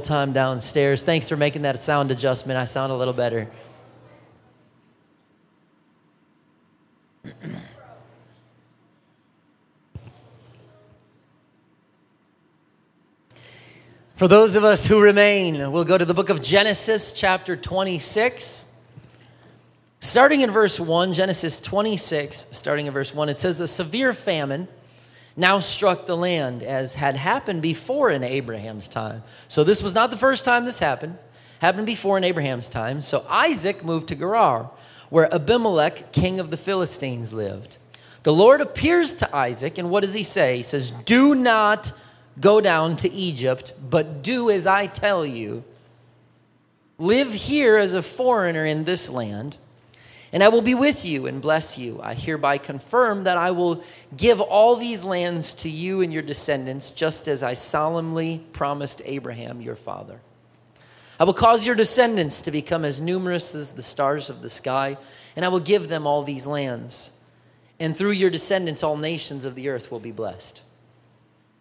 time downstairs. Thanks for making that sound adjustment. I sound a little better. For those of us who remain, we'll go to the book of Genesis, chapter 26. Starting in verse 1, Genesis 26, starting in verse 1, it says, A severe famine now struck the land, as had happened before in Abraham's time. So this was not the first time this happened, happened before in Abraham's time. So Isaac moved to Gerar, where Abimelech, king of the Philistines, lived. The Lord appears to Isaac, and what does he say? He says, Do not Go down to Egypt, but do as I tell you. Live here as a foreigner in this land, and I will be with you and bless you. I hereby confirm that I will give all these lands to you and your descendants, just as I solemnly promised Abraham your father. I will cause your descendants to become as numerous as the stars of the sky, and I will give them all these lands. And through your descendants, all nations of the earth will be blessed.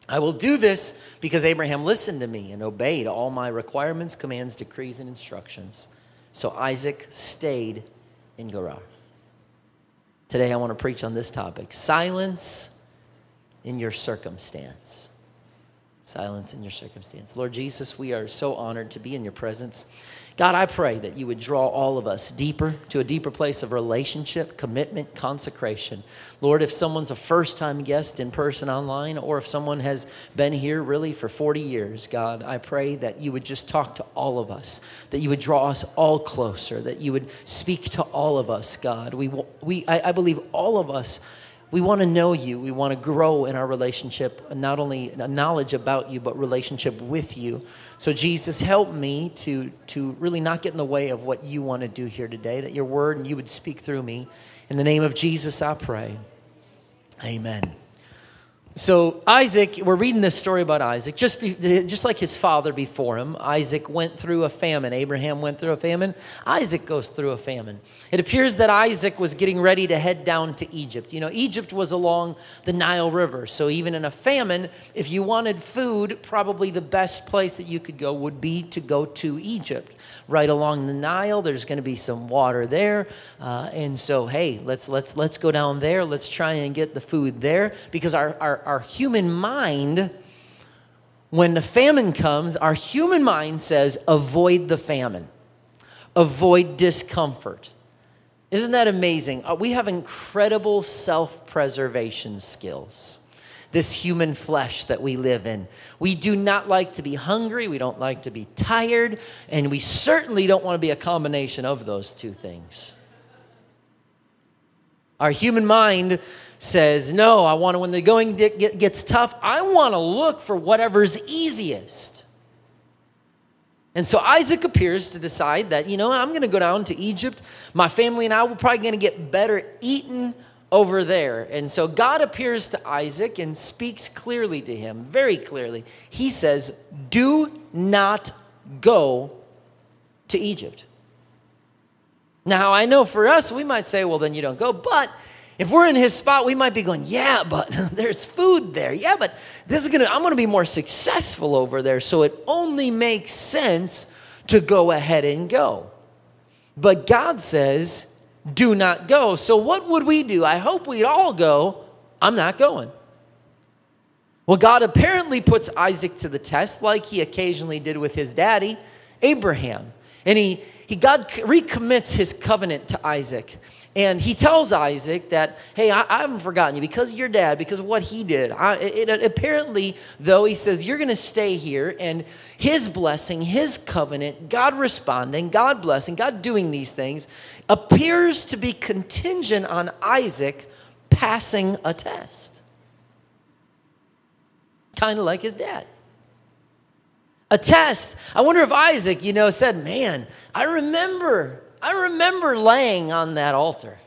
I will do this because Abraham listened to me and obeyed all my requirements, commands, decrees, and instructions. So Isaac stayed in Gerar. Today I want to preach on this topic silence in your circumstance. Silence in your circumstance. Lord Jesus, we are so honored to be in your presence. God, I pray that you would draw all of us deeper to a deeper place of relationship, commitment, consecration. Lord, if someone's a first time guest in person online, or if someone has been here really for 40 years, God, I pray that you would just talk to all of us, that you would draw us all closer, that you would speak to all of us, God. We, we, I, I believe all of us we want to know you. We want to grow in our relationship, not only knowledge about you, but relationship with you. So, Jesus, help me to, to really not get in the way of what you want to do here today, that your word and you would speak through me. In the name of Jesus, I pray. Amen. So Isaac, we're reading this story about Isaac. Just, be, just like his father before him, Isaac went through a famine. Abraham went through a famine. Isaac goes through a famine. It appears that Isaac was getting ready to head down to Egypt. You know, Egypt was along the Nile River. So even in a famine, if you wanted food, probably the best place that you could go would be to go to Egypt. Right along the Nile, there's going to be some water there. Uh, and so, hey, let's, let's, let's go down there. Let's try and get the food there because our, our our human mind, when the famine comes, our human mind says, avoid the famine, avoid discomfort. Isn't that amazing? Uh, we have incredible self preservation skills. This human flesh that we live in. We do not like to be hungry, we don't like to be tired, and we certainly don't want to be a combination of those two things. Our human mind says, No, I want to, when the going gets tough, I want to look for whatever's easiest. And so Isaac appears to decide that, you know, I'm going to go down to Egypt. My family and I will probably going to get better eating over there. And so God appears to Isaac and speaks clearly to him, very clearly. He says, Do not go to Egypt. Now, I know for us, we might say, well, then you don't go. But if we're in his spot, we might be going, yeah, but there's food there. Yeah, but this is gonna, I'm gonna be more successful over there. So it only makes sense to go ahead and go. But God says, do not go. So what would we do? I hope we'd all go, I'm not going. Well, God apparently puts Isaac to the test, like he occasionally did with his daddy, Abraham. And he, he God recommits his covenant to Isaac. And he tells Isaac that, hey, I, I, haven't forgotten you because of your dad, because of what he did. I, it, it, apparently, though, he says, you're going to stay here. And his blessing, his covenant, God responding, God blessing, God doing these things, appears to be contingent on Isaac passing a test. Kind of like his dad. A test. I wonder if Isaac, you know, said, man, I remember I remember laying on that altar.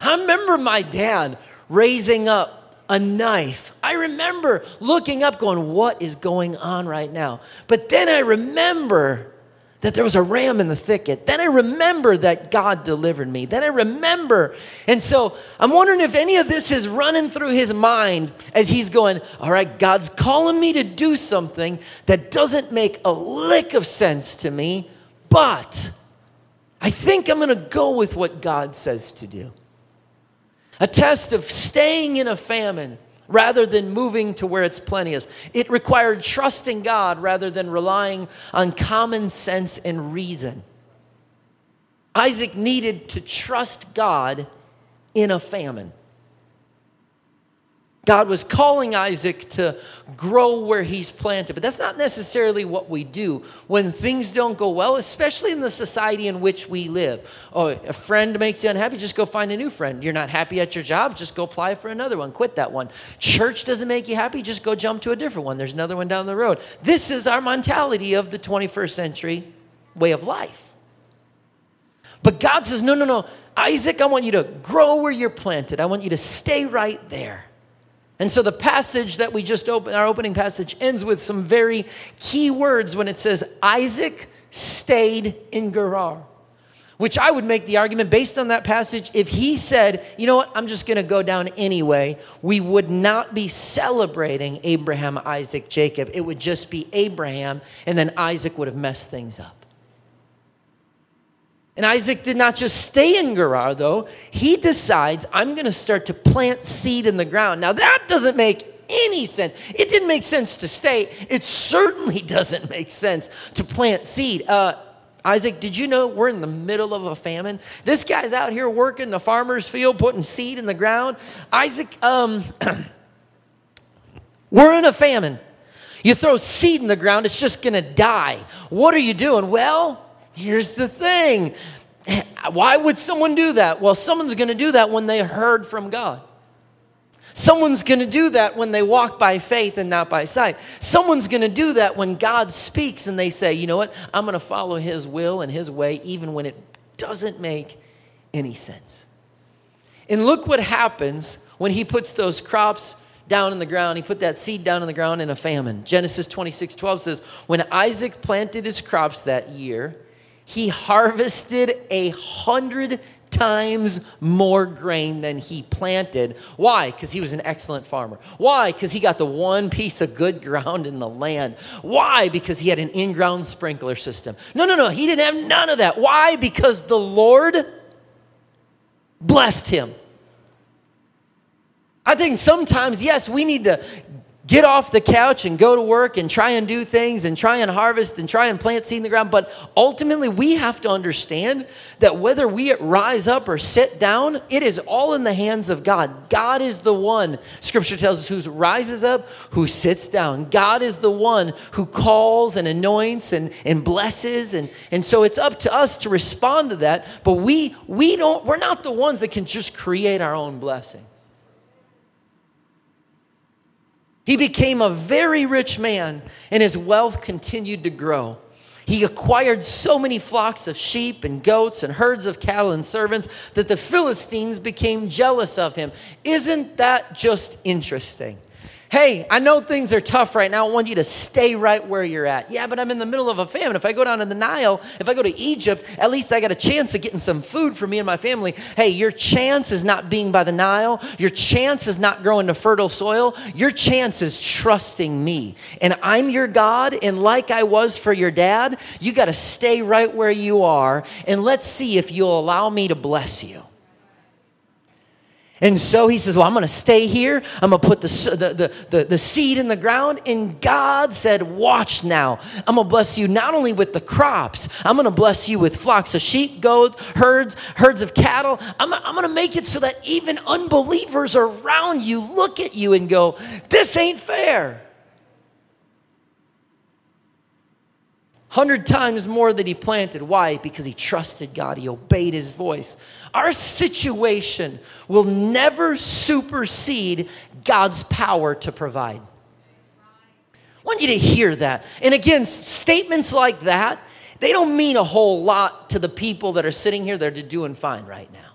I remember my dad raising up a knife. I remember looking up, going, What is going on right now? But then I remember that there was a ram in the thicket. Then I remember that God delivered me. Then I remember. And so I'm wondering if any of this is running through his mind as he's going, All right, God's calling me to do something that doesn't make a lick of sense to me, but I think I'm going to go with what God says to do. A test of staying in a famine rather than moving to where it's plenteous. It required trusting God rather than relying on common sense and reason. Isaac needed to trust God in a famine. God was calling Isaac to grow where he's planted. But that's not necessarily what we do when things don't go well, especially in the society in which we live. Oh, a friend makes you unhappy, just go find a new friend. You're not happy at your job, just go apply for another one. Quit that one. Church doesn't make you happy, just go jump to a different one. There's another one down the road. This is our mentality of the 21st century way of life. But God says, no, no, no. Isaac, I want you to grow where you're planted. I want you to stay right there. And so the passage that we just opened, our opening passage, ends with some very key words when it says, Isaac stayed in Gerar. Which I would make the argument based on that passage, if he said, you know what, I'm just going to go down anyway, we would not be celebrating Abraham, Isaac, Jacob. It would just be Abraham, and then Isaac would have messed things up. And Isaac did not just stay in Gerar, though. He decides, I'm going to start to plant seed in the ground. Now, that doesn't make any sense. It didn't make sense to stay. It certainly doesn't make sense to plant seed. Uh, Isaac, did you know we're in the middle of a famine? This guy's out here working the farmer's field, putting seed in the ground. Isaac, um, we're in a famine. You throw seed in the ground, it's just going to die. What are you doing? Well, Here's the thing why would someone do that? Well, someone's going to do that when they heard from God. Someone's going to do that when they walk by faith and not by sight. Someone's going to do that when God speaks and they say, you know what, I'm going to follow His will and His way, even when it doesn't make any sense. And look what happens when He puts those crops down in the ground. He put that seed down in the ground in a famine. Genesis 26 12 says, When Isaac planted his crops that year, he harvested a hundred times more grain than he planted. Why? Because he was an excellent farmer. Why? Because he got the one piece of good ground in the land. Why? Because he had an in ground sprinkler system. No, no, no. He didn't have none of that. Why? Because the Lord blessed him. I think sometimes, yes, we need to get off the couch and go to work and try and do things and try and harvest and try and plant seed in the ground. But ultimately, we have to understand that whether we rise up or sit down, it is all in the hands of God. God is the one, scripture tells us, who rises up, who sits down. God is the one who calls and anoints and, and blesses. And, and so it's up to us to respond to that. But we, we don't, we're not the ones that can just create our own blessing. He became a very rich man, and his wealth continued to grow. He acquired so many flocks of sheep and goats and herds of cattle and servants that the Philistines became jealous of him. Isn't that just interesting? Hey, I know things are tough right now. I want you to stay right where you're at. Yeah, but I'm in the middle of a famine. If I go down to the Nile, if I go to Egypt, at least I got a chance of getting some food for me and my family. Hey, your chance is not being by the Nile. Your chance is not growing to fertile soil. Your chance is trusting me. And I'm your God, and like I was for your dad, you got to stay right where you are, and let's see if you'll allow me to bless you. And so he says, Well, I'm going to stay here. I'm going to put the, the, the, the, seed in the ground. And God said, Watch now. I'm going to bless you not only with the crops, I'm going to bless you with flocks of sheep, goats, herds, herds of cattle. I'm, I'm going to make it so that even unbelievers around you look at you and go, This ain't fair. Hundred times more than he planted. Why? Because he trusted God. He obeyed his voice. Our situation will never supersede God's power to provide. I want you to hear that. And again, statements like that, they don't mean a whole lot to the people that are sitting here that are doing fine right now.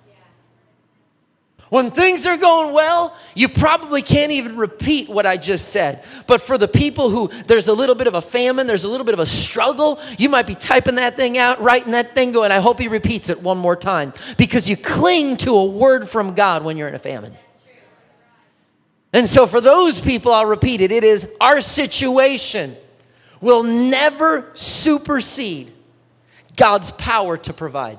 When things are going well, you probably can't even repeat what I just said. But for the people who there's a little bit of a famine, there's a little bit of a struggle, you might be typing that thing out, writing that thing, going, I hope he repeats it one more time. Because you cling to a word from God when you're in a famine. And so for those people, I'll repeat it it is our situation will never supersede God's power to provide.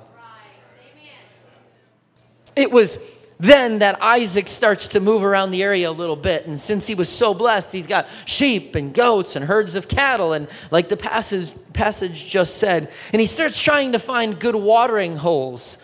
It was then that Isaac starts to move around the area a little bit. And since he was so blessed, he's got sheep and goats and herds of cattle, and like the passage, passage just said. And he starts trying to find good watering holes,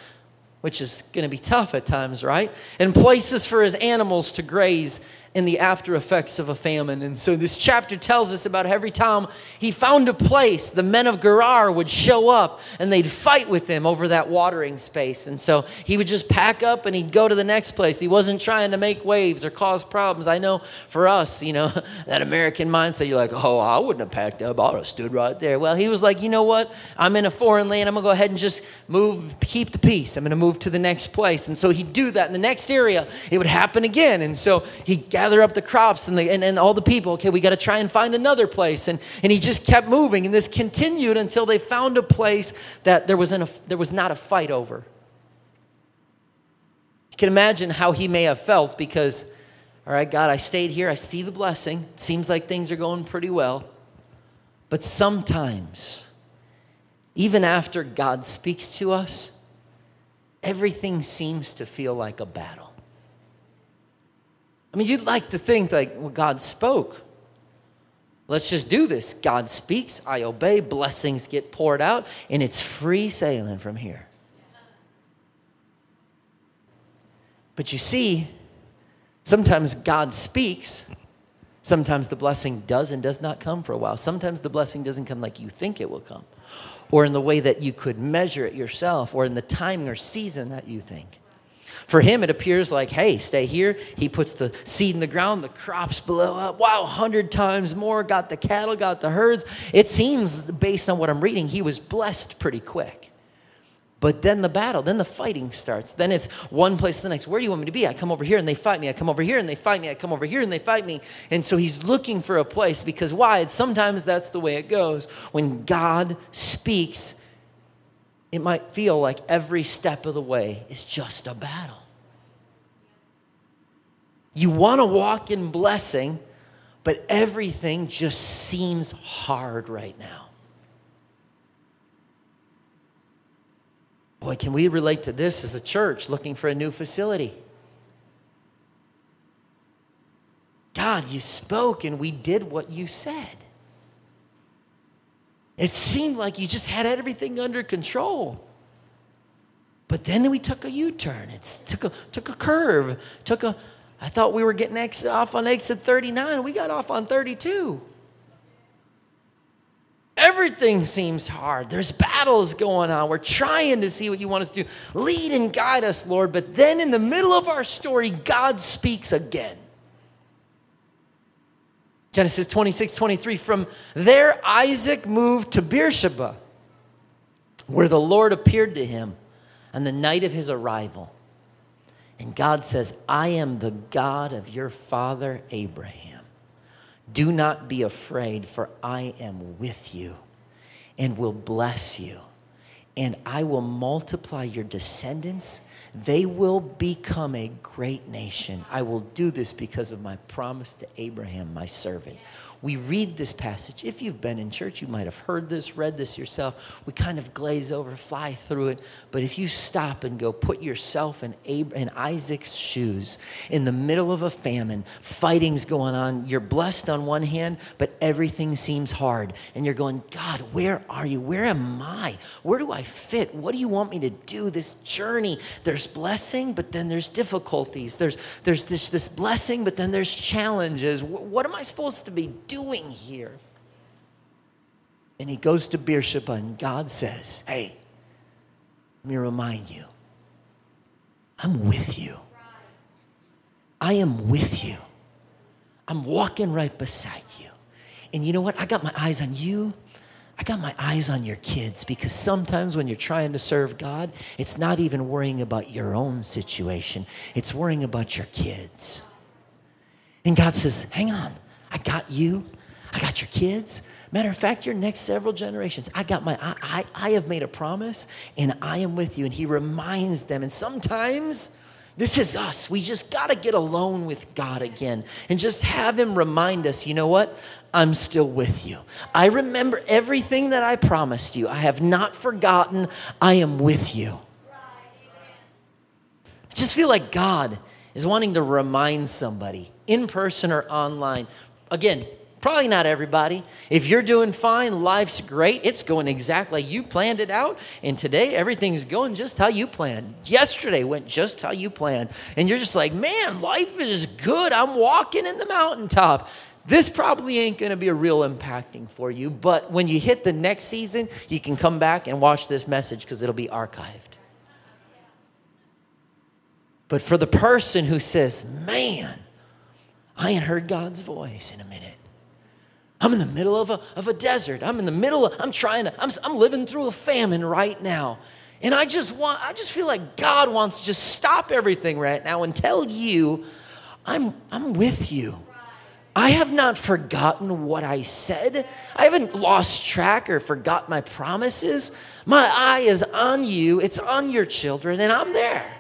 which is going to be tough at times, right? And places for his animals to graze in the after effects of a famine. And so this chapter tells us about every time he found a place, the men of Gerar would show up and they'd fight with him over that watering space. And so he would just pack up and he'd go to the next place. He wasn't trying to make waves or cause problems. I know for us, you know, that American mindset, you're like, oh, I wouldn't have packed up. I would have stood right there. Well, he was like, you know what? I'm in a foreign land. I'm going to go ahead and just move, keep the peace. I'm going to move to the next place. And so he'd do that in the next area. It would happen again. And so he gather up the crops and, the, and, and all the people. Okay, we got to try and find another place. And, and he just kept moving. And this continued until they found a place that there was, an, a, there was not a fight over. You can imagine how he may have felt because, all right, God, I stayed here. I see the blessing. It seems like things are going pretty well. But sometimes, even after God speaks to us, everything seems to feel like a battle. I mean, you'd like to think like, well, God spoke. Let's just do this. God speaks, I obey, blessings get poured out, and it's free sailing from here. But you see, sometimes God speaks, sometimes the blessing does and does not come for a while. Sometimes the blessing doesn't come like you think it will come, or in the way that you could measure it yourself, or in the timing or season that you think. For him, it appears like, hey, stay here. He puts the seed in the ground, the crops blow up. Wow, 100 times more. Got the cattle, got the herds. It seems, based on what I'm reading, he was blessed pretty quick. But then the battle, then the fighting starts. Then it's one place to the next. Where do you want me to be? I come over here and they fight me. I come over here and they fight me. I come over here and they fight me. And so he's looking for a place because why? Sometimes that's the way it goes. When God speaks, it might feel like every step of the way is just a battle. You want to walk in blessing, but everything just seems hard right now. Boy, can we relate to this as a church looking for a new facility? God, you spoke and we did what you said. It seemed like you just had everything under control. But then we took a U-turn. It took a took a curve. Took a. I thought we were getting ex, off on exit 39. We got off on 32. Everything seems hard. There's battles going on. We're trying to see what you want us to do. Lead and guide us, Lord. But then in the middle of our story, God speaks again. Genesis 26, 23. From there, Isaac moved to Beersheba, where the Lord appeared to him on the night of his arrival. And God says, I am the God of your father Abraham. Do not be afraid, for I am with you and will bless you. And I will multiply your descendants they will become a great nation. I will do this because of my promise to Abraham, my servant we read this passage. If you've been in church, you might have heard this, read this yourself. We kind of glaze over, fly through it. But if you stop and go put yourself in, in Isaac's shoes in the middle of a famine, fighting's going on, you're blessed on one hand, but everything seems hard. And you're going, God, where are you? Where am I? Where do I fit? What do you want me to do? This journey, there's blessing, but then there's difficulties. There's, there's this, this blessing, but then there's challenges. What am I supposed to be doing here? And he goes to Beersheba, and God says, Hey, let me remind you, I'm with you. I am with you. I'm walking right beside you. And you know what? I got my eyes on you. I got my eyes on your kids because sometimes when you're trying to serve God, it's not even worrying about your own situation, it's worrying about your kids. And God says, Hang on, I got you, I got your kids. Matter of fact, your next several generations, I got my, I, I, I have made a promise and I am with you. And He reminds them. And sometimes, this is us. We just got to get alone with God again and just have Him remind us, you know what? I'm still with you. I remember everything that I promised you. I have not forgotten. I am with you. I just feel like God is wanting to remind somebody, in person or online. Again, probably not everybody. If you're doing fine, life's great. It's going exactly like you planned it out. And today, everything's going just how you planned. Yesterday went just how you planned. And you're just like, man, life is good. I'm walking in the mountaintop this probably ain't going to be a real impacting for you, but when you hit the next season, you can come back and watch this message because it'll be archived. But for the person who says, man, I ain't heard God's voice in a minute. I'm in the middle of a, of a desert. I'm in the middle of, I'm trying to, I'm, I'm living through a famine right now. And I just want, I just feel like God wants to just stop everything right now and tell you, I'm, I'm with you. I have not forgotten what I said. I haven't lost track or forgot my promises. My eye is on you, it's on your children, and I'm there.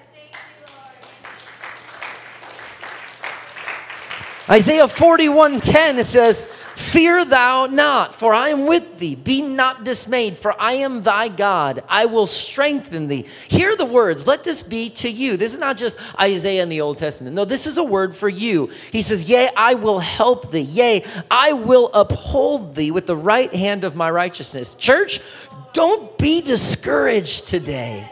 Isaiah 41:10 it says, Fear thou not, for I am with thee. Be not dismayed, for I am thy God. I will strengthen thee. Hear the words. Let this be to you. This is not just Isaiah in the Old Testament. No, this is a word for you. He says, Yea, I will help thee. Yea, I will uphold thee with the right hand of my righteousness. Church, don't be discouraged today.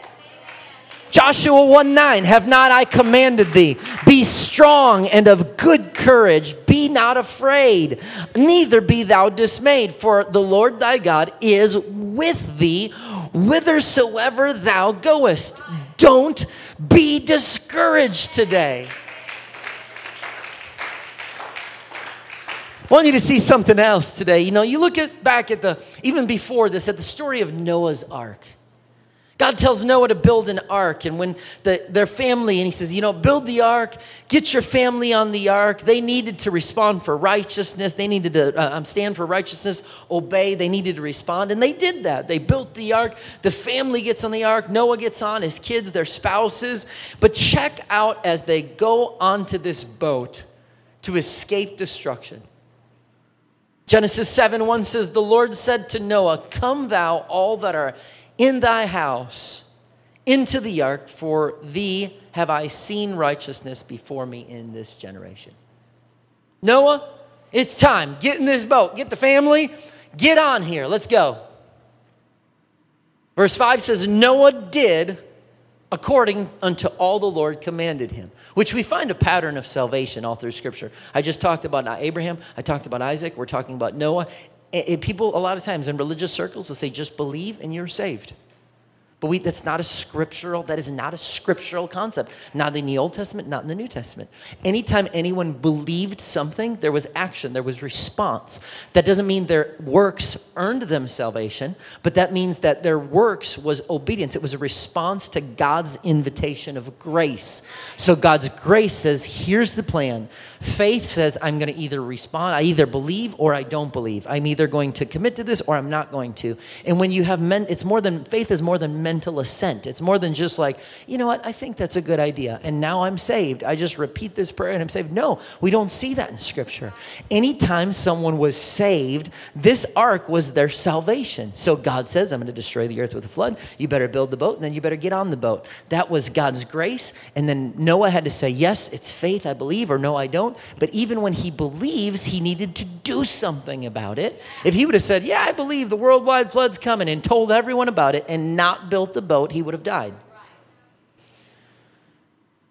Joshua 1 9, have not I commanded thee? Be strong and of good courage. Be not afraid, neither be thou dismayed, for the Lord thy God is with thee whithersoever thou goest. Don't be discouraged today. I want you to see something else today. You know, you look at back at the even before this at the story of Noah's ark. God tells Noah to build an ark, and when the, their family, and he says, You know, build the ark, get your family on the ark. They needed to respond for righteousness. They needed to uh, um, stand for righteousness, obey. They needed to respond, and they did that. They built the ark. The family gets on the ark. Noah gets on, his kids, their spouses. But check out as they go onto this boat to escape destruction. Genesis 7 1 says, The Lord said to Noah, Come thou, all that are in thy house into the ark, for thee have I seen righteousness before me in this generation. Noah, it's time. Get in this boat. Get the family. Get on here. Let's go. Verse 5 says, Noah did according unto all the Lord commanded him, which we find a pattern of salvation all through Scripture. I just talked about Abraham, I talked about Isaac, we're talking about Noah, it, people, a lot of times in religious circles, will say, just believe and you're saved. But we, that's not a scriptural, that is not a scriptural concept. Not in the Old Testament, not in the New Testament. Anytime anyone believed something, there was action, there was response. That doesn't mean their works earned them salvation, but that means that their works was obedience. It was a response to God's invitation of grace. So God's grace says, here's the plan. Faith says, I'm going to either respond, I either believe or I don't believe. I'm either going to commit to this or I'm not going to. And when you have men, it's more than, faith is more than mental assent. It's more than just like, you know what, I think that's a good idea. And now I'm saved. I just repeat this prayer and I'm saved. No, we don't see that in Scripture. Anytime someone was saved, this ark was their salvation. So God says, I'm going to destroy the earth with a flood. You better build the boat and then you better get on the boat. That was God's grace. And then Noah had to say, Yes, it's faith, I believe, or no, I don't. But even when he believes, he needed to do something about it. If he would have said, Yeah, I believe the worldwide flood's coming and told everyone about it and not built built the boat, he would have died.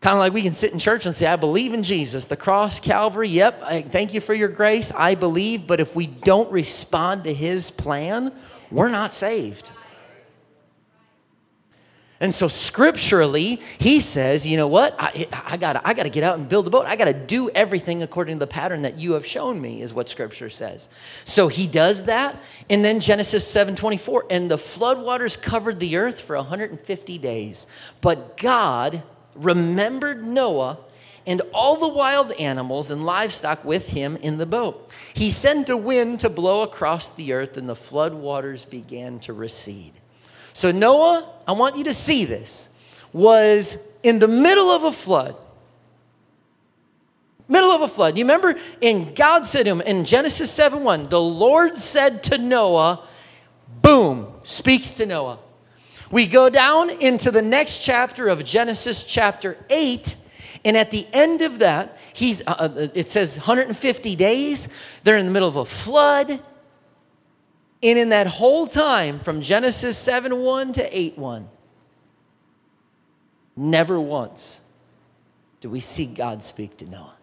Kind of like we can sit in church and say, I believe in Jesus, the cross, Calvary, yep, I thank you for your grace, I believe, but if we don't respond to his plan, we're not saved. And so scripturally, he says, you know what? I, I got I to get out and build the boat. I got to do everything according to the pattern that you have shown me, is what scripture says. So he does that. And then Genesis 7 24, and the floodwaters covered the earth for 150 days. But God remembered Noah and all the wild animals and livestock with him in the boat. He sent a wind to blow across the earth, and the floodwaters began to recede. So, Noah, I want you to see this, was in the middle of a flood. Middle of a flood. You remember? And God said to him in Genesis 7 1, the Lord said to Noah, boom, speaks to Noah. We go down into the next chapter of Genesis, chapter 8. And at the end of that, he's, uh, uh it says 150 days. They're in the middle of a flood. And in that whole time, from Genesis 7 1 to 8 1, never once do we see God speak to Noah.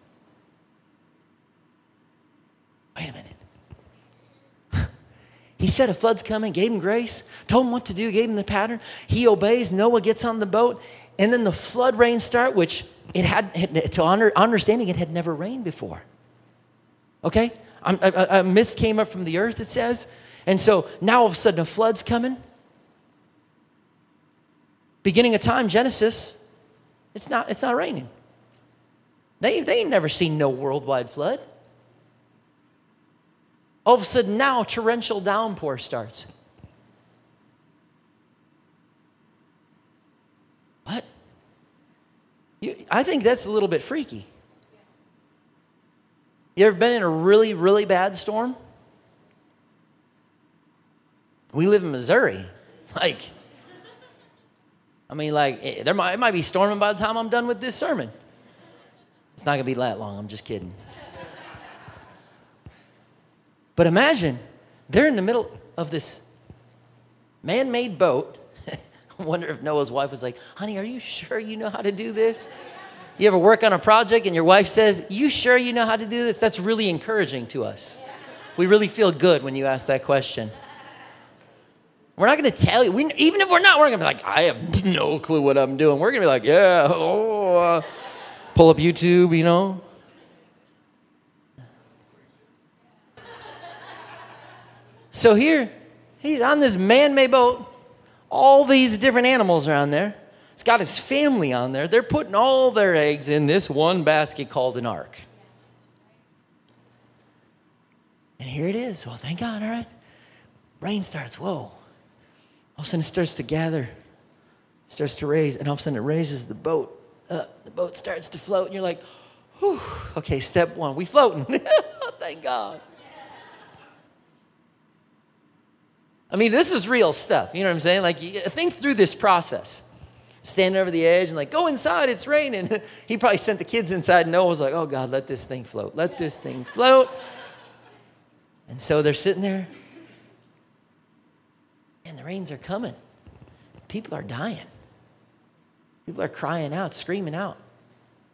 Wait a minute. He said a flood's coming, gave him grace, told him what to do, gave him the pattern. He obeys. Noah gets on the boat, and then the flood rains start, which it had, to understanding, it had never rained before. Okay? A mist came up from the earth, it says. And so now all of a sudden a flood's coming. Beginning of time, Genesis, it's not, it's not raining. They, they ain't never seen no worldwide flood. All of a sudden now torrential downpour starts. What? You, I think that's a little bit freaky. You ever been in a really, really bad storm? We live in Missouri. Like, I mean, like, it, there might, it might be storming by the time I'm done with this sermon. It's not going to be that long. I'm just kidding. But imagine they're in the middle of this man made boat. I wonder if Noah's wife was like, honey, are you sure you know how to do this? You ever work on a project and your wife says, You sure you know how to do this? That's really encouraging to us. We really feel good when you ask that question. We're not going to tell you. We, even if we're not, we're going to be like, I have no clue what I'm doing. We're going to be like, yeah, oh, uh, pull up YouTube, you know. So here, he's on this man made boat. All these different animals are on there. He's got his family on there. They're putting all their eggs in this one basket called an ark. And here it is. Well, thank God, all right. Rain starts. Whoa all of a sudden it starts to gather, starts to raise, and all of a sudden it raises the boat up. The boat starts to float, and you're like, whew, okay, step one, we floating. Thank God. I mean, this is real stuff. You know what I'm saying? Like, think through this process. Standing over the edge and like, go inside, it's raining. he probably sent the kids inside, and Noah was like, oh God, let this thing float. Let this thing float. And so they're sitting there and the rains are coming. People are dying. People are crying out, screaming out,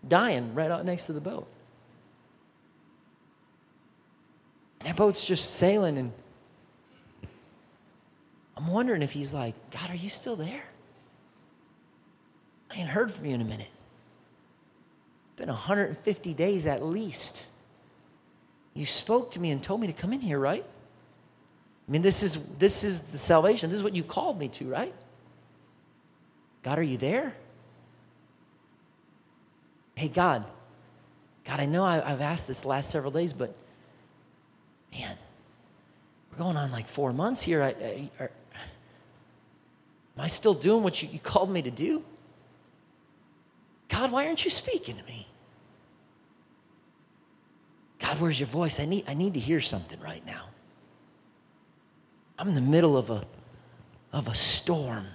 dying right out next to the boat. And that boat's just sailing, and I'm wondering if he's like, God, are you still there? I ain't heard from you in a minute. It's been 150 days at least. You spoke to me and told me to come in here, right? I mean, this is, this is the salvation. This is what you called me to, right? God, are you there? Hey, God, God, I know I, have asked this the last several days, but man, we're going on like four months here. I, I, are, am I still doing what you, you called me to do? God, why aren't you speaking to me? God, where's your voice? I need, I need to hear something right now. I'm in the middle of a, of a storm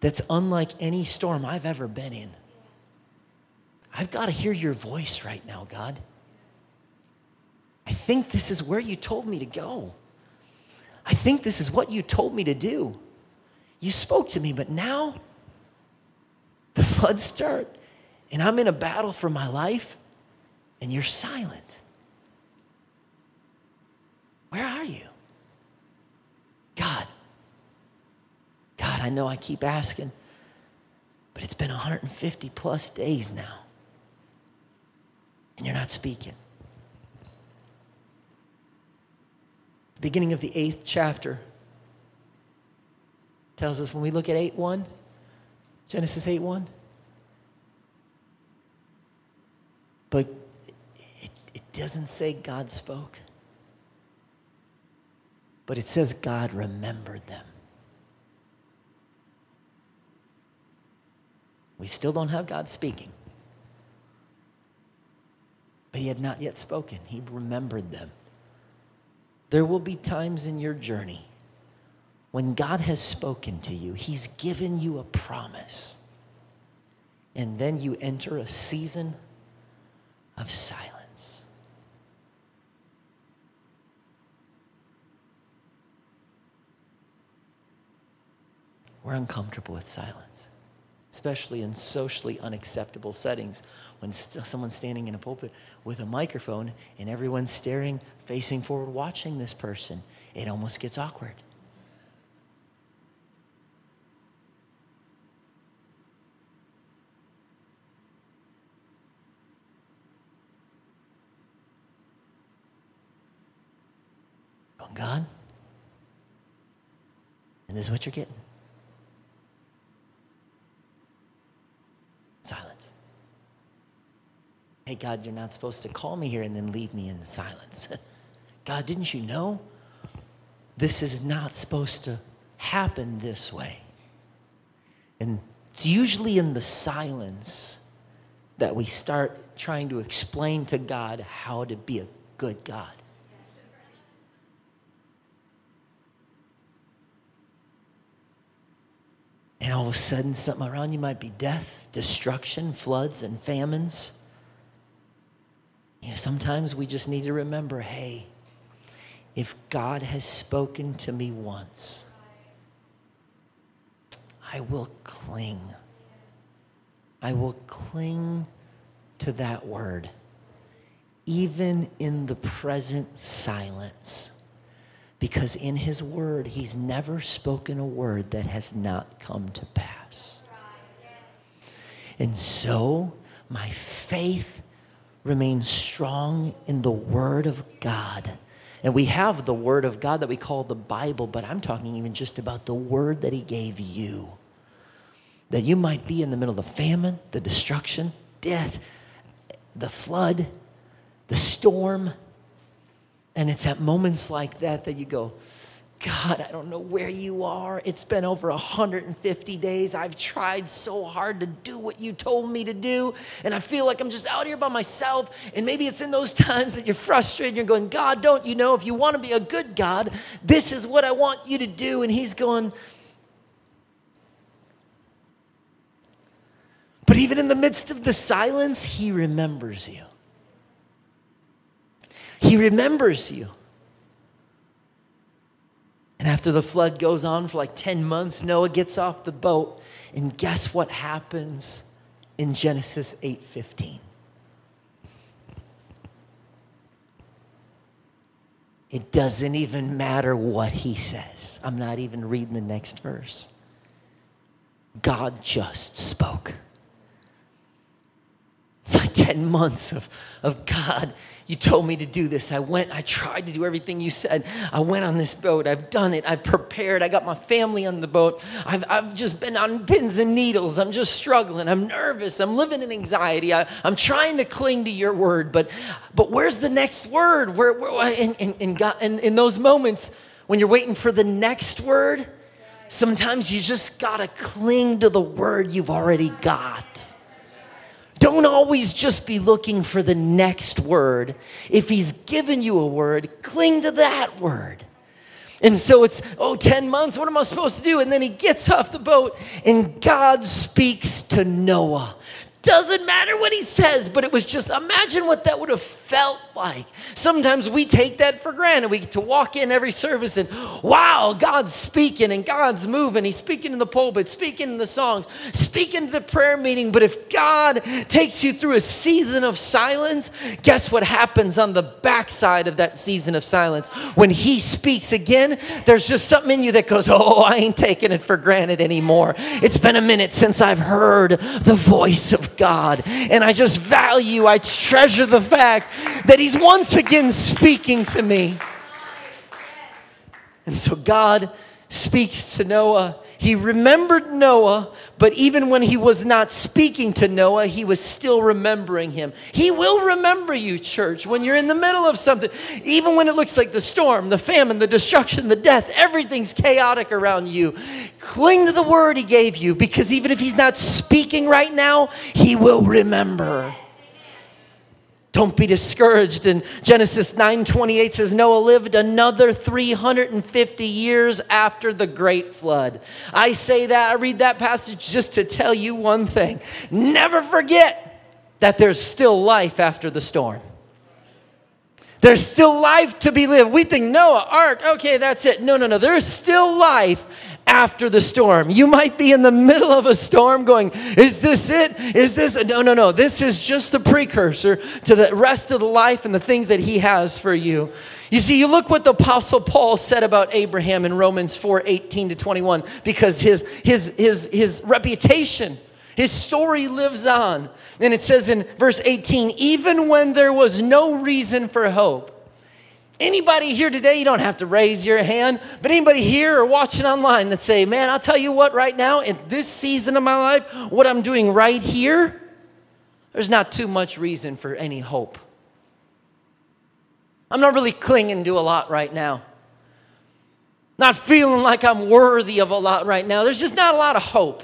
that's unlike any storm I've ever been in. I've got to hear your voice right now, God. I think this is where you told me to go. I think this is what you told me to do. You spoke to me, but now the floods start and I'm in a battle for my life and you're silent. Where are you? God, God, I know I keep asking, But it's been 150 plus days now, and you're not speaking. The beginning of the eighth chapter tells us when we look at 8 1, Genesis 8 1. But it, it doesn't say God spoke, but it says God remembered them. We still don't have God speaking. But he had not yet spoken. He remembered them. There will be times in your journey when God has spoken to you, He's given you a promise. And then you enter a season of silence. We're uncomfortable with silence especially in socially unacceptable settings when st- someone's standing in a pulpit with a microphone and everyone's staring, facing forward, watching this person. It almost gets awkward. God, and this is what you're getting. Silence. Hey, God, you're not supposed to call me here and then leave me in silence. God, didn't you know? This is not supposed to happen this way. And it's usually in the silence that we start trying to explain to God how to be a good God. And all of a sudden, something around you might be death, destruction, floods, and famines. You know, sometimes we just need to remember hey, if God has spoken to me once, I will cling. I will cling to that word, even in the present silence because in his word, he's never spoken a word that has not come to pass. And so, my faith remains strong in the word of God. And we have the word of God that we call the Bible, but I'm talking even just about the word that he gave you. That you might be in the middle of famine, the destruction, death, the flood, the storm, and it's at moments like that that you go, God, I don't know where you are. It's been over 150 days. I've tried so hard to do what you told me to do. And I feel like I'm just out here by myself. And maybe it's in those times that you're frustrated. You're going, God, don't you know if you want to be a good God, this is what I want you to do. And He's going, but even in the midst of the silence, He remembers you. He remembers you. And after the flood goes on for like 10 months, Noah gets off the boat. And guess what happens in Genesis 8:15? It doesn't even matter what he says. I'm not even reading the next verse. God just spoke. It's like 10 months of, of God you told me to do this. I went, I tried to do everything you said. I went on this boat. I've done it. I've prepared. I got my family on the boat. I've, I've just been on pins and needles. I'm just struggling. I'm nervous. I'm living in anxiety. I, am trying to cling to your word, but, but where's the next word? Where, where in, in, in, God, in, in those moments when you're waiting for the next word, sometimes you just got to cling to the word you've already got. Don't always just be looking for the next word. If he's given you a word, cling to that word. And so it's, oh, 10 months, what am I supposed to do? And then he gets off the boat and God speaks to Noah. Doesn't matter what he says, but it was just, imagine what that would have felt like. Sometimes we take that for granted. We get to walk in every service and, wow, God's speaking and God's moving. He's speaking in the pulpit, speaking in the songs, speaking to the prayer meeting. But if God takes you through a season of silence, guess what happens on the backside of that season of silence? When He speaks again, there's just something in you that goes, oh, I ain't taking it for granted anymore. It's been a minute since I've heard the voice of God. And I just value, I treasure the fact that He's once again speaking to me. And so God speaks to Noah. He remembered Noah, but even when he was not speaking to Noah, he was still remembering him. He will remember you, church, when you're in the middle of something. Even when it looks like the storm, the famine, the destruction, the death, everything's chaotic around you. Cling to the word he gave you because even if he's not speaking right now, he will remember. Don't be discouraged. And Genesis 9:28 says Noah lived another 350 years after the great flood. I say that, I read that passage just to tell you one thing. Never forget that there's still life after the storm. There's still life to be lived. We think Noah, ark, okay, that's it. No, no, no. There's still life after the storm. You might be in the middle of a storm going, Is this it? Is this? No, no, no. This is just the precursor to the rest of the life and the things that He has for you. You see, you look what the Apostle Paul said about Abraham in Romans 4 18 to 21, because his, his, his, his reputation, his story lives on. And it says in verse 18, even when there was no reason for hope, Anybody here today, you don't have to raise your hand, but anybody here or watching online that say, man, I'll tell you what, right now, in this season of my life, what I'm doing right here, there's not too much reason for any hope. I'm not really clinging to a lot right now. Not feeling like I'm worthy of a lot right now. There's just not a lot of hope.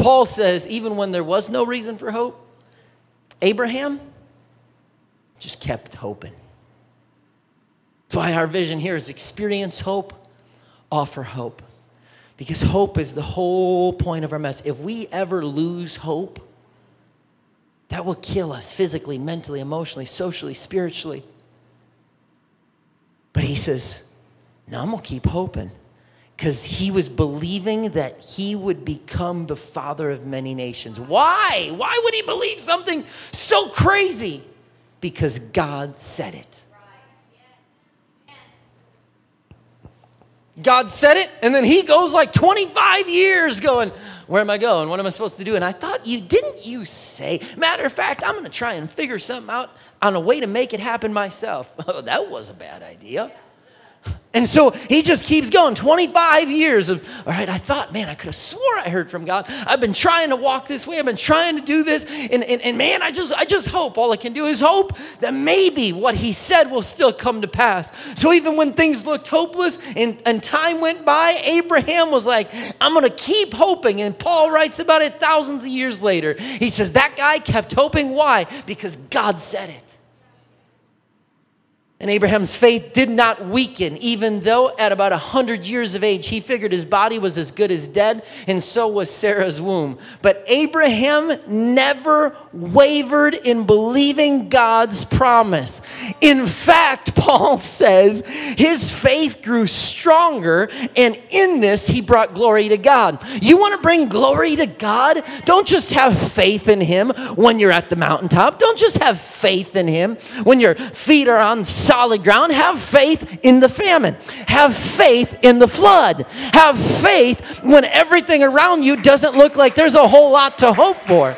Paul says, even when there was no reason for hope, Abraham, just kept hoping. That's why our vision here is experience hope, offer hope. Because hope is the whole point of our message. If we ever lose hope, that will kill us physically, mentally, emotionally, socially, spiritually. But he says, No, I'm going to keep hoping. Because he was believing that he would become the father of many nations. Why? Why would he believe something so crazy? because God said it. God said it, and then he goes like 25 years going, Where am I going? What am I supposed to do? And I thought, you didn't you say? Matter of fact, I'm going to try and figure something out on a way to make it happen myself. Oh, that was a bad idea. And so he just keeps going 25 years of, all right, I thought, man, I could have swore I heard from God. I've been trying to walk this way. I've been trying to do this. And, and, and man, I just, I just hope all I can do is hope that maybe what he said will still come to pass. So even when things looked hopeless and, and time went by, Abraham was like, I'm going to keep hoping. And Paul writes about it thousands of years later. He says, that guy kept hoping. Why? Because God said it. And Abraham's faith did not weaken, even though at about 100 years of age, he figured his body was as good as dead, and so was Sarah's womb. But Abraham never wavered in believing God's promise. In fact, Paul says his faith grew stronger, and in this, he brought glory to God. You want to bring glory to God? Don't just have faith in him when you're at the mountaintop, don't just have faith in him when your feet are on solid ground. Have faith in the famine. Have faith in the flood. Have faith when everything around you doesn't look like there's a whole lot to hope for.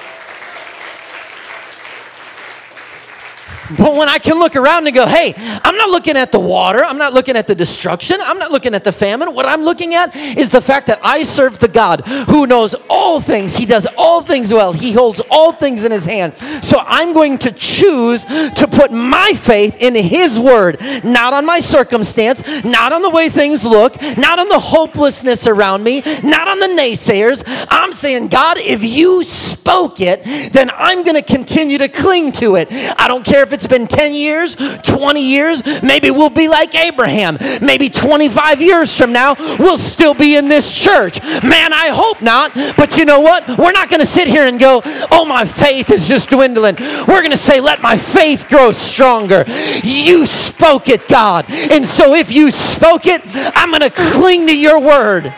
But when I can look around and go, hey, I'm not looking at the water, I'm not looking at the destruction, I'm not looking at the famine. What I'm looking at is the fact that I serve the God who knows all things. He does all things well, He holds all things in His hand. So I'm going to choose to put my faith in His word, not on my circumstance, not on the way things look, not on the hopelessness around me, not on the naysayers. I'm saying, God, if you spoke it, then I'm going to continue to cling to it. I don't care if it's it's been 10 years, 20 years, maybe we'll be like Abraham. Maybe 25 years from now, we'll still be in this church. Man, I hope not. But you know what? We're not going to sit here and go, oh, my faith is just dwindling. We're going to say, let my faith grow stronger. You spoke it, God. And so if you spoke it, I'm going to cling to your word.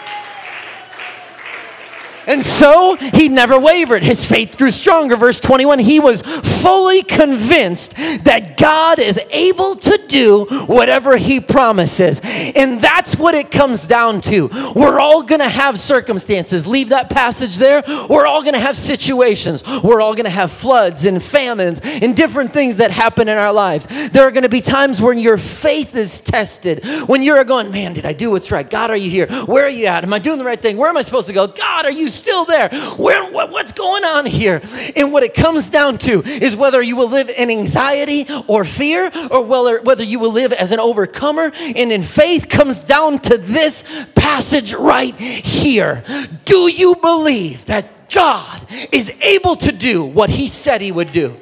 And so he never wavered. His faith grew stronger. Verse 21 he was fully convinced that God is able to do whatever he promises. And that's what it comes down to. We're all going to have circumstances. Leave that passage there. We're all going to have situations. We're all going to have floods and famines and different things that happen in our lives. There are going to be times when your faith is tested, when you're going, man, did I do what's right? God, are you here? Where are you at? Am I doing the right thing? Where am I supposed to go? God, are you still there? Where, what, what's going on here? And what it comes down to is whether you will live in anxiety or fear, or whether, whether you will live as an overcomer. And in faith comes down to this passage right here. Do you believe that God is able to do what He said He would do?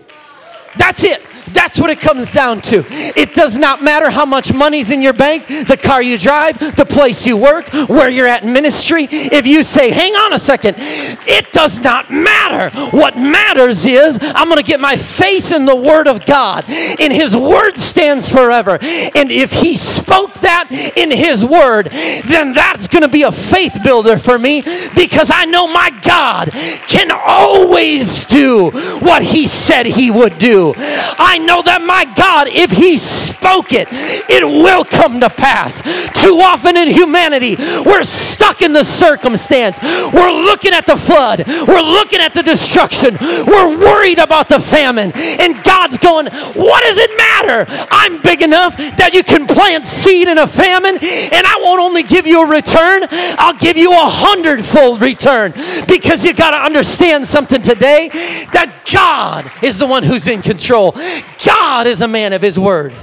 That's it. That's what it comes down to. It does not matter how much money's in your bank, the car you drive, the place you work, where you're at in ministry. If you say, hang on a second, it does not matter. What matters is I'm going to get my face in the Word of God, and His Word stands forever. And if He spoke that in His Word, then that's going to be a faith builder for me because I know my God can always do what He said He would do. I know that my God, if He spoke it, it will come to pass. Too often in humanity, we're stuck in the circumstance. We're looking at the flood, we're looking at the destruction, we're worried about the famine. And God's going, What does it matter? I'm big enough that you can plant seed in a famine, and I won't only give you a return, I'll give you a hundredfold return. Because you got to understand something today that God is the one who's in control. God is a man of his word.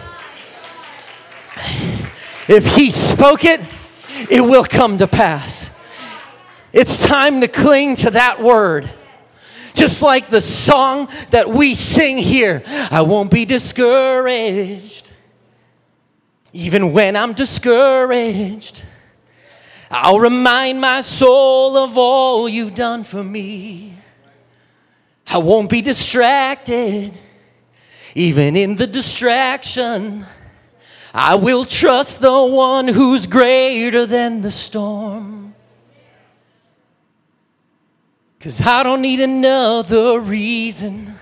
If he spoke it, it will come to pass. It's time to cling to that word. Just like the song that we sing here I won't be discouraged. Even when I'm discouraged, I'll remind my soul of all you've done for me. I won't be distracted. Even in the distraction, I will trust the one who's greater than the storm. Cause I don't need another reason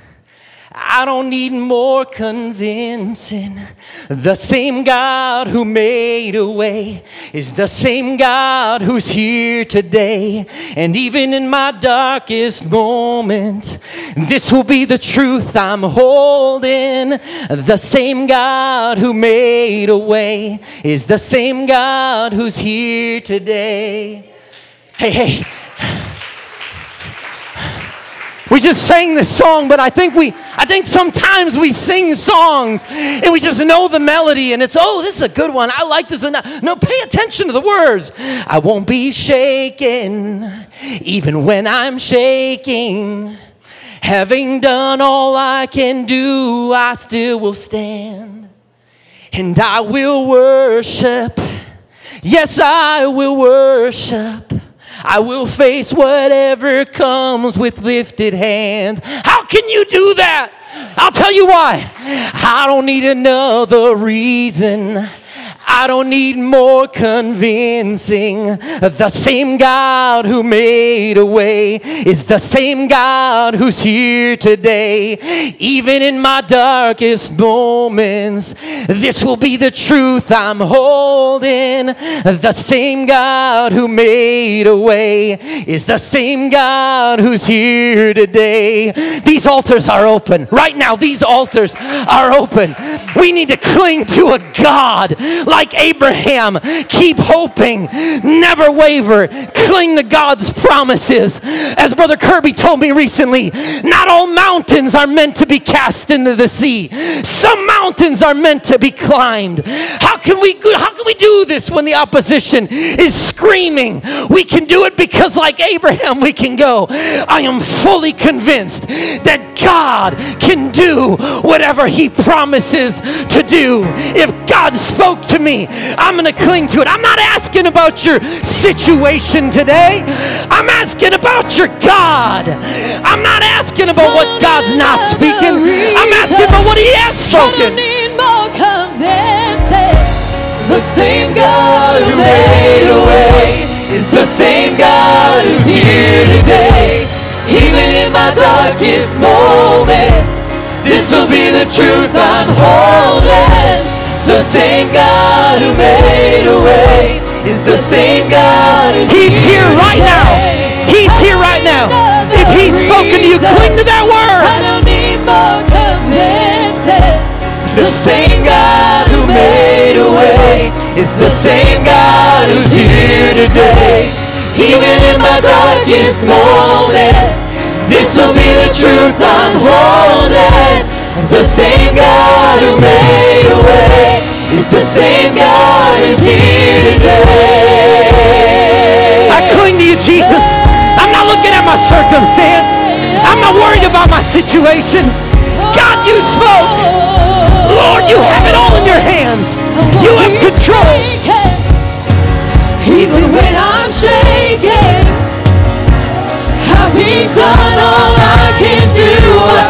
I don't need more convincing. The same God who made a way is the same God who's here today. And even in my darkest moment, this will be the truth I'm holding. The same God who made a way is the same God who's here today. Hey, hey. We just sang this song, but I think we, I think sometimes we sing songs and we just know the melody and it's, oh, this is a good one. I like this one. No, pay attention to the words. I won't be shaken, even when I'm shaking. Having done all I can do, I still will stand. And I will worship. Yes, I will worship. I will face whatever comes with lifted hands. How can you do that? I'll tell you why. I don't need another reason. I don't need more convincing. The same God who made a way is the same God who's here today. Even in my darkest moments, this will be the truth I'm holding. The same God who made a way is the same God who's here today. These altars are open. Right now, these altars are open. We need to cling to a God like Abraham. Keep hoping, never waver, cling to God's promises. As Brother Kirby told me recently, not all mountains are meant to be cast into the sea. Some mountains mountains are meant to be climbed. How can we how can we do this when the opposition is screaming? We can do it because like Abraham we can go. I am fully convinced that God can do whatever he promises to do. If God spoke to me, I'm going to cling to it. I'm not asking about your situation today. I'm asking about your God. I'm not asking about what God's not speaking. I'm asking about what he has spoken. The same God who made a way is the same God who's here today. Even in my darkest moments, this will be the truth I'm holding. The same God who made a way is the same God who's He's here right now. He's here right now. If He's spoken to you, cling to that word. I don't need more convincing. The same God who made a way is the same God who's here today. Even in my darkest moments, this will be the truth I'm holding. The same God who made a way is the same God who's here today. I cling to you, Jesus. I'm not looking at my circumstance. I'm not worried about my situation. God, you spoke. Lord, you have it all in your hands. You have control. Even when I'm shaking, having done all I can do, I